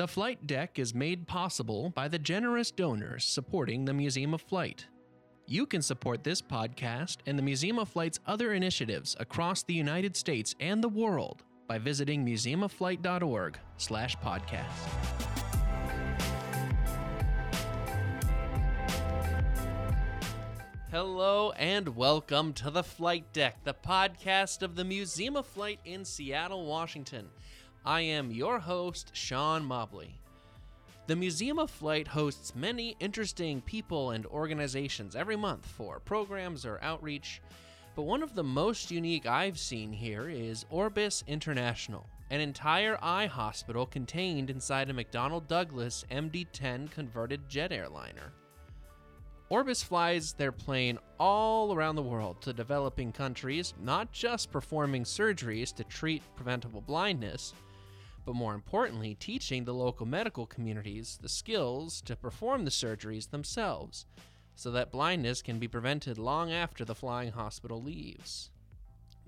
The flight deck is made possible by the generous donors supporting the Museum of Flight. You can support this podcast and the Museum of Flight's other initiatives across the United States and the world by visiting museumofflight.org/podcast. Hello and welcome to the Flight Deck, the podcast of the Museum of Flight in Seattle, Washington. I am your host, Sean Mobley. The Museum of Flight hosts many interesting people and organizations every month for programs or outreach, but one of the most unique I've seen here is Orbis International, an entire eye hospital contained inside a McDonnell Douglas MD 10 converted jet airliner. Orbis flies their plane all around the world to developing countries, not just performing surgeries to treat preventable blindness, but more importantly, teaching the local medical communities the skills to perform the surgeries themselves, so that blindness can be prevented long after the flying hospital leaves.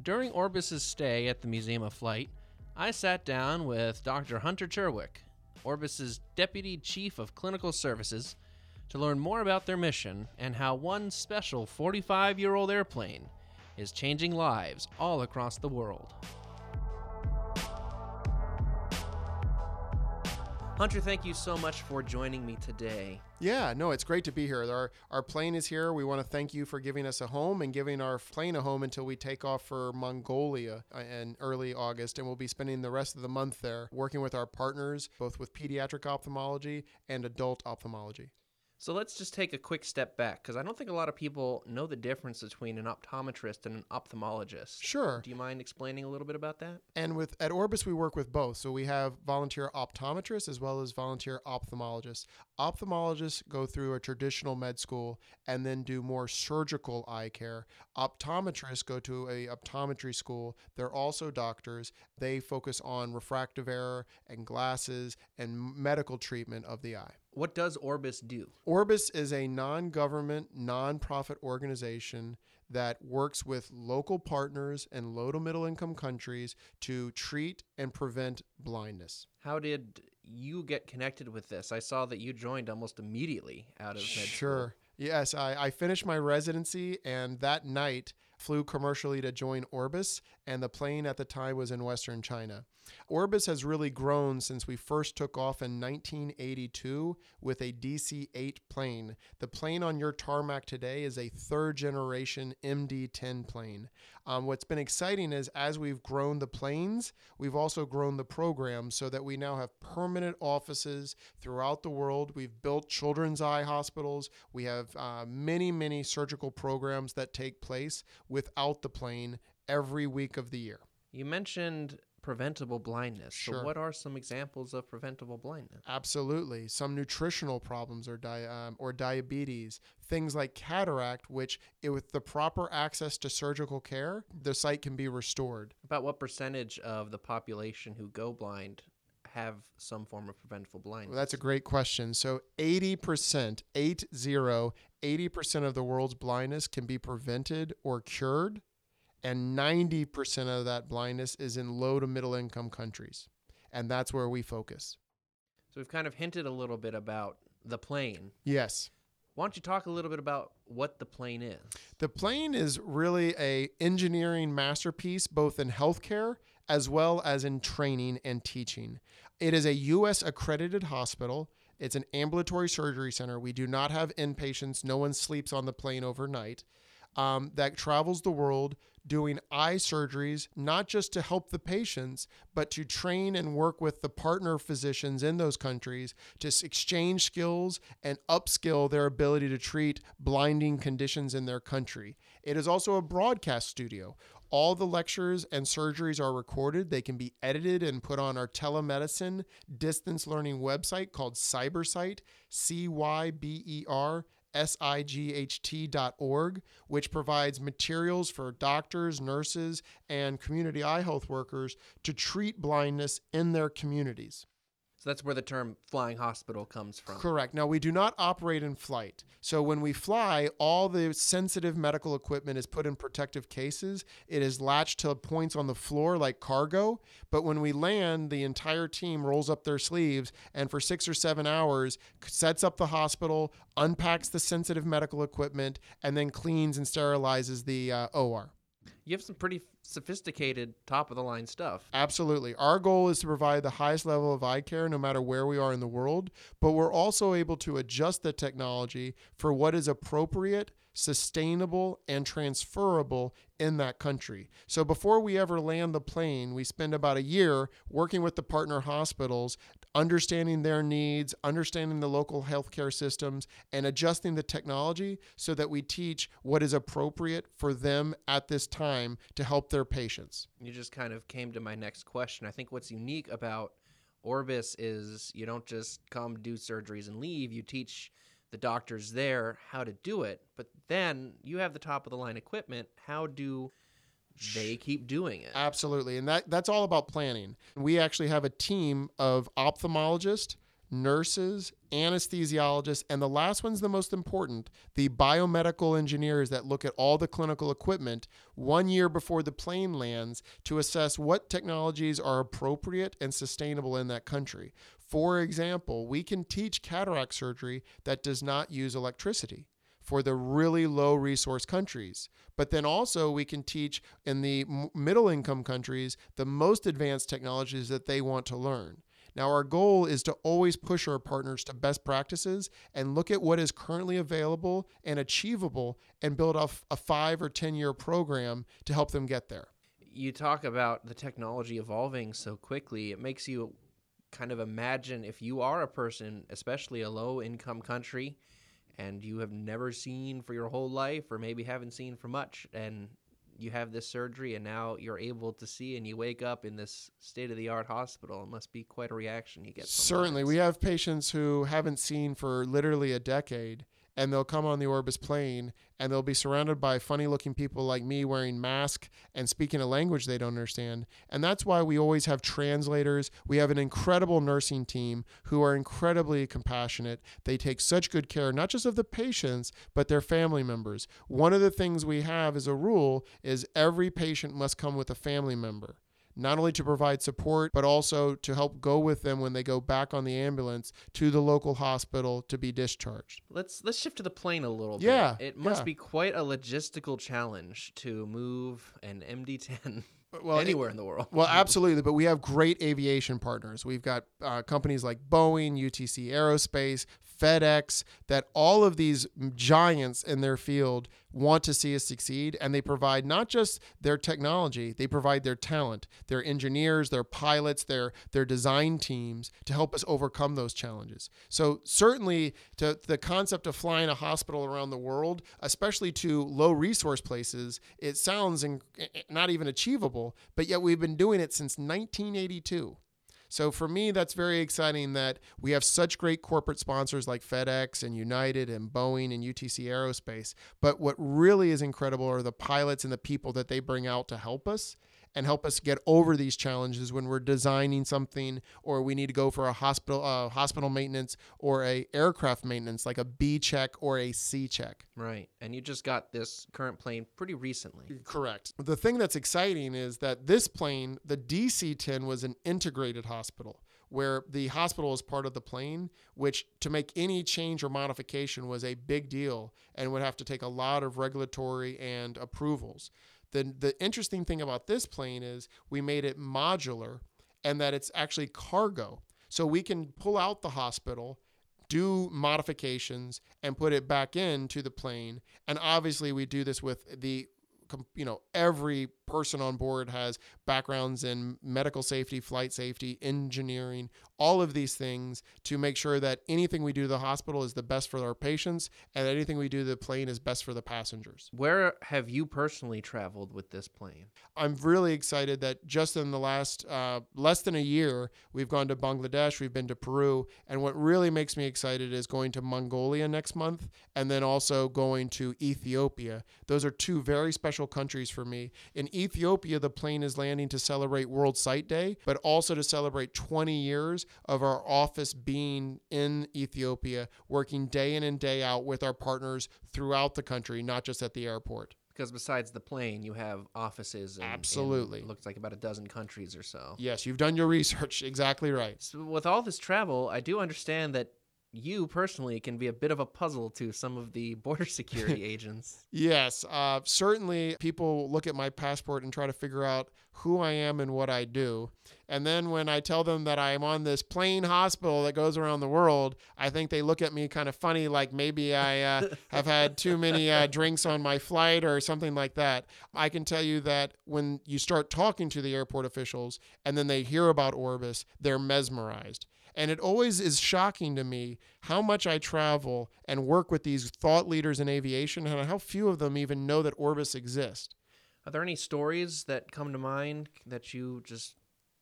During Orbis's stay at the Museum of Flight, I sat down with Dr. Hunter Cherwek, Orbis's Deputy Chief of Clinical Services, to learn more about their mission and how one special 45 year old airplane is changing lives all across the world. Hunter, thank you so much for joining me today. Yeah, no, it's great to be here. Our our plane is here. We want to thank you for giving us a home and giving our plane a home until we take off for Mongolia uh, in early August, and we'll be spending the rest of the month there working with our partners, both with pediatric ophthalmology and adult ophthalmology. So let's just take a quick step back because I don't think a lot of people know the difference between an optometrist and an ophthalmologist. Sure. Do you mind explaining a little bit about that? And with at Orbis we work with both. So we have volunteer optometrists as well as volunteer ophthalmologists. Ophthalmologists go through a traditional med school and then do more surgical eye care. Optometrists go to a optometry school. They're also doctors. They focus on refractive error and glasses and medical treatment of the eye. What does Orbis do? Orbis is a non government, non-profit organization that works with local partners and low to middle income countries to treat and prevent blindness. How did you get connected with this? I saw that you joined almost immediately out of med Sure. school. Yes, I, I finished my residency and that night flew commercially to join Orbis, and the plane at the time was in Western China. Orbis has really grown since we first took off in 1982 with a DC 8 plane. The plane on your tarmac today is a third generation MD 10 plane. Um, what's been exciting is as we've grown the planes, we've also grown the program so that we now have permanent offices throughout the world. We've built children's eye hospitals. We have uh, many, many surgical programs that take place without the plane every week of the year. You mentioned preventable blindness. Sure. So, what are some examples of preventable blindness? Absolutely. Some nutritional problems or, di- um, or diabetes, things like cataract, which, i- with the proper access to surgical care, the sight can be restored. About what percentage of the population who go blind have some form of preventable blindness? Well, that's a great question. So 80%, 80, 80% of the world's blindness can be prevented or cured, and 90% of that blindness is in low to middle income countries. And that's where we focus. so, we've kind of hinted a little bit about the plane. Yes. Why don't you talk a little bit about what the plane is? The plane is really a engineering masterpiece both in healthcare as well as in training and teaching. It is a US accredited hospital. It's an ambulatory surgery center. We do not have inpatients. No one sleeps on the plane overnight. Um, that travels the world doing eye surgeries, not just to help the patients, but to train and work with the partner physicians in those countries to exchange skills and upskill their ability to treat blinding conditions in their country. It is also a broadcast studio. All the lectures and surgeries are recorded. They can be edited and put on our telemedicine distance learning website called Cybersight, C Y B E R sight.org, which provides materials for doctors, nurses, and community eye health workers to treat blindness in their communities. So that's where the term flying hospital comes from. Correct. Now, we do not operate in flight. So, when we fly, all the sensitive medical equipment is put in protective cases. It is latched to points on the floor like cargo. But when we land, the entire team rolls up their sleeves and for six or seven hours sets up the hospital, unpacks the sensitive medical equipment, and then cleans and sterilizes the uh, OR. You have some pretty sophisticated, top of the line stuff. Absolutely. Our goal is to provide the highest level of eye care no matter where we are in the world, but we're also able to adjust the technology for what is appropriate, sustainable, and transferable in that country. So before we ever land the plane, we spend about a year working with the partner hospitals, understanding their needs, understanding the local healthcare systems, and adjusting the technology so that we teach what is appropriate for them at this time to help their patients. You just kind of came to my next question. I think what's unique about Orbis is you don't just come do surgeries and leave, you teach the doctors there how to do it, but then you have the top of the line equipment. How do they keep doing it? Absolutely. And that that's all about planning. We actually have a team of ophthalmologists, nurses, anesthesiologists, and the last one's the most important, the biomedical engineers that look at all the clinical equipment 1 year before the plane lands to assess what technologies are appropriate and sustainable in that country. For example, we can teach cataract surgery that does not use electricity for the really low resource countries. But then also, we can teach in the middle income countries the most advanced technologies that they want to learn. Now, our goal is to always push our partners to best practices and look at what is currently available and achievable and build off a five or 10 year program to help them get there. You talk about the technology evolving so quickly, it makes you kind of imagine if you are a person, especially a low income country, and you have never seen for your whole life, or maybe haven't seen for much, and you have this surgery, and now you're able to see, and you wake up in this state of the art hospital. It must be quite a reaction you get. Certainly. We have patients who haven't seen for literally a decade and they'll come on the Orbis plane and they'll be surrounded by funny looking people like me wearing masks and speaking a language they don't understand. And that's why we always have translators. We have an incredible nursing team who are incredibly compassionate. They take such good care not just of the patients, but their family members. One of the things we have as a rule is every patient must come with a family member not only to provide support, but also to help go with them when they go back on the ambulance to the local hospital to be discharged. Let's let's shift to the plane a little bit. Yeah, bit. It must yeah. be quite a logistical challenge to move an MD10 Well, anywhere in the world. Well, absolutely, but we have great aviation partners. We've got uh, companies like Boeing, UTC Aerospace, FedEx, that all of these giants in their field want to see us succeed. And they provide not just their technology, they provide their talent, their engineers, their pilots, their, their design teams to help us overcome those challenges. So, certainly, to the concept of flying a hospital around the world, especially to low resource places, it sounds in, not even achievable, but yet we've been doing it since 1982. So for me, that's very exciting that we have such great corporate sponsors like FedEx and United and Boeing and UTC Aerospace. But what really is incredible are the pilots and the people that they bring out to help us and help us get over these challenges when we're designing something or we need to go for a hospital uh, hospital maintenance or a aircraft maintenance like a B check or a C check. Right. And you just got this current plane pretty recently. Correct. The thing that's exciting is that this plane, the DC 10, was an integrated hospital where the hospital is part of the plane, which to make any change or modification was a big deal and would have to take a lot of regulatory and approvals. The, the interesting thing about this plane is we made it modular and that it's actually cargo. So we can pull out the hospital, do modifications, and put it back into the plane. And obviously, we do this with the you know every person on board has backgrounds in medical safety flight safety engineering all of these things to make sure that anything we do to the hospital is the best for our patients and anything we do to the plane is best for the passengers Where have you personally traveled with this plane? I'm really excited that just in the last uh, less than a year, we've gone to Bangladesh, we've been to Peru, and what really makes me excited is going to Mongolia next month, and then also going to Ethiopia. Those are two very special countries for me. In Ethiopia, the plane is landing to celebrate World Sight Day, but also to celebrate 20 years of our office being in Ethiopia, working day in and day out with our partners throughout the country, not just at the airport. Because besides the plane, you have offices. In, Absolutely. In, looks like about a dozen countries or so. Yes, you've done your research. Exactly right. So with all this travel, I do understand that you personally can be a bit of a puzzle to some of the border security agents. Yes, uh, certainly people look at my passport and try to figure out who I am and what I do. And then when I tell them that I'm on this plane hospital that goes around the world, I think they look at me kind of funny, like maybe I uh, have had too many uh, drinks on my flight or something like that. I can tell you that when you start talking to the airport officials and then they hear about Orbis, they're mesmerized. And it always is shocking to me how much I travel and work with these thought leaders in aviation and how few of them even know that Orbis exists. Are there any stories that come to mind that you just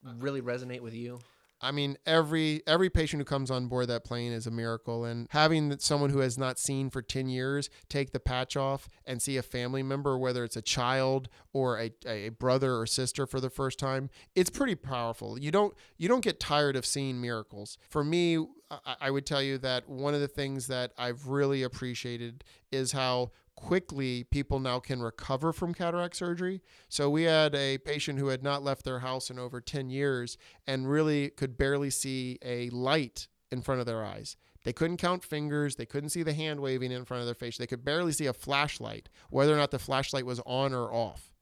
really resonate with you? I mean, every every patient who comes on board that plane is a miracle, and having someone who has not seen for ten years take the patch off and see a family member, whether it's a child or a, a brother or sister for the first time, it's pretty powerful. You don't you don't get tired of seeing miracles. For me, I, I would tell you that one of the things that I've really appreciated is how quickly people now can recover from cataract surgery. So we had a patient who had not left their house in over 10 years and really could barely see a light in front of their eyes. They couldn't count fingers. They couldn't see the hand waving in front of their face. They could barely see a flashlight, whether or not the flashlight was on or off.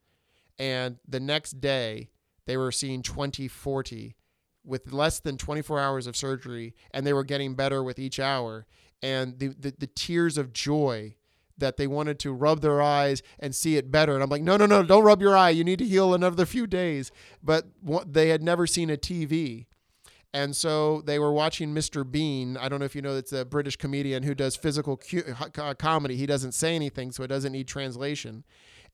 And the next day, they were seeing 2040 with less than 24 hours of surgery, and they were getting better with each hour. And the, the, the tears of joy that they wanted to rub their eyes and see it better. And I'm like, no, no, no, don't rub your eye. You need to heal another few days. But they had never seen a TV. And so they were watching Mr. Bean. I don't know if you know, it's a British comedian who does physical comedy. He doesn't say anything, so it doesn't need translation.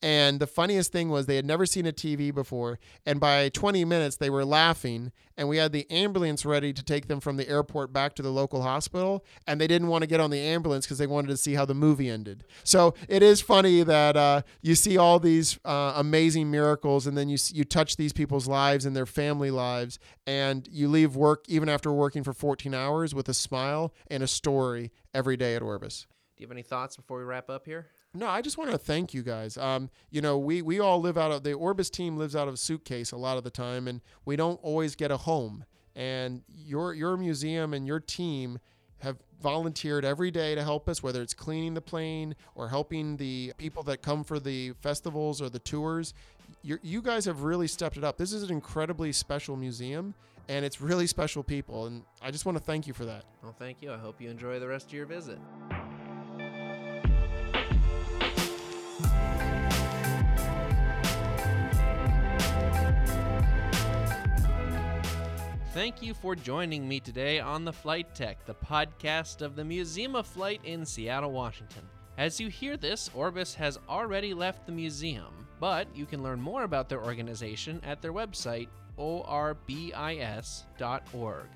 And the funniest thing was they had never seen a TV before. And by 20 minutes, they were laughing. And we had the ambulance ready to take them from the airport back to the local hospital. And they didn't want to get on the ambulance because they wanted to see how the movie ended. So it is funny that uh, you see all these uh, amazing miracles and then you, you touch these people's lives and their family lives. And you leave work, even after working for 14 hours, with a smile and a story every day at Orbis. Do you have any thoughts before we wrap up here? No, I just want to thank you guys. Um, you know, we we all live out of the Orbis team lives out of a suitcase a lot of the time, and we don't always get a home. And your your museum and your team have volunteered every day to help us, whether it's cleaning the plane or helping the people that come for the festivals or the tours. You're, you guys have really stepped it up. This is an incredibly special museum, and it's really special people. And I just want to thank you for that. Well, thank you. I hope you enjoy the rest of your visit. Thank you for joining me today on The Flight Deck, the podcast of the Museum of Flight in Seattle, Washington. As you hear this, Orbis has already left the museum, but you can learn more about their organization at their website, orbis.org.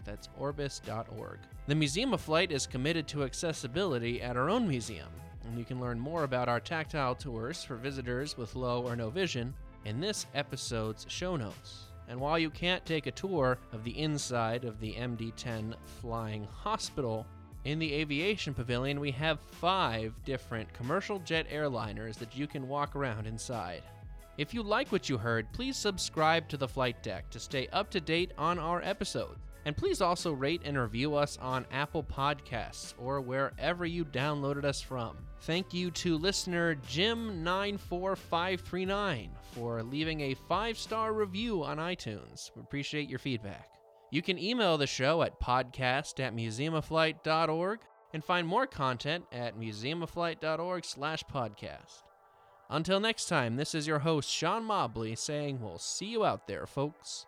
That's orbis.org. The Museum of Flight is committed to accessibility at our own museum, and you can learn more about our tactile tours for visitors with low or no vision in this episode's show notes. And while you can't take a tour of the inside of the MD 10 Flying Hospital, in the Aviation Pavilion we have five different commercial jet airliners that you can walk around inside. If you like what you heard, please subscribe to the Flight Deck to stay up to date on our episodes. And please also rate and review us on Apple Podcasts or wherever you downloaded us from. Thank you to listener Jim94539 for leaving a five star review on iTunes. We appreciate your feedback. You can email the show at podcast at museumofflight.org and find more content at museumofflight.org slash podcast. Until next time, this is your host, Sean Mobley, saying we'll see you out there, folks.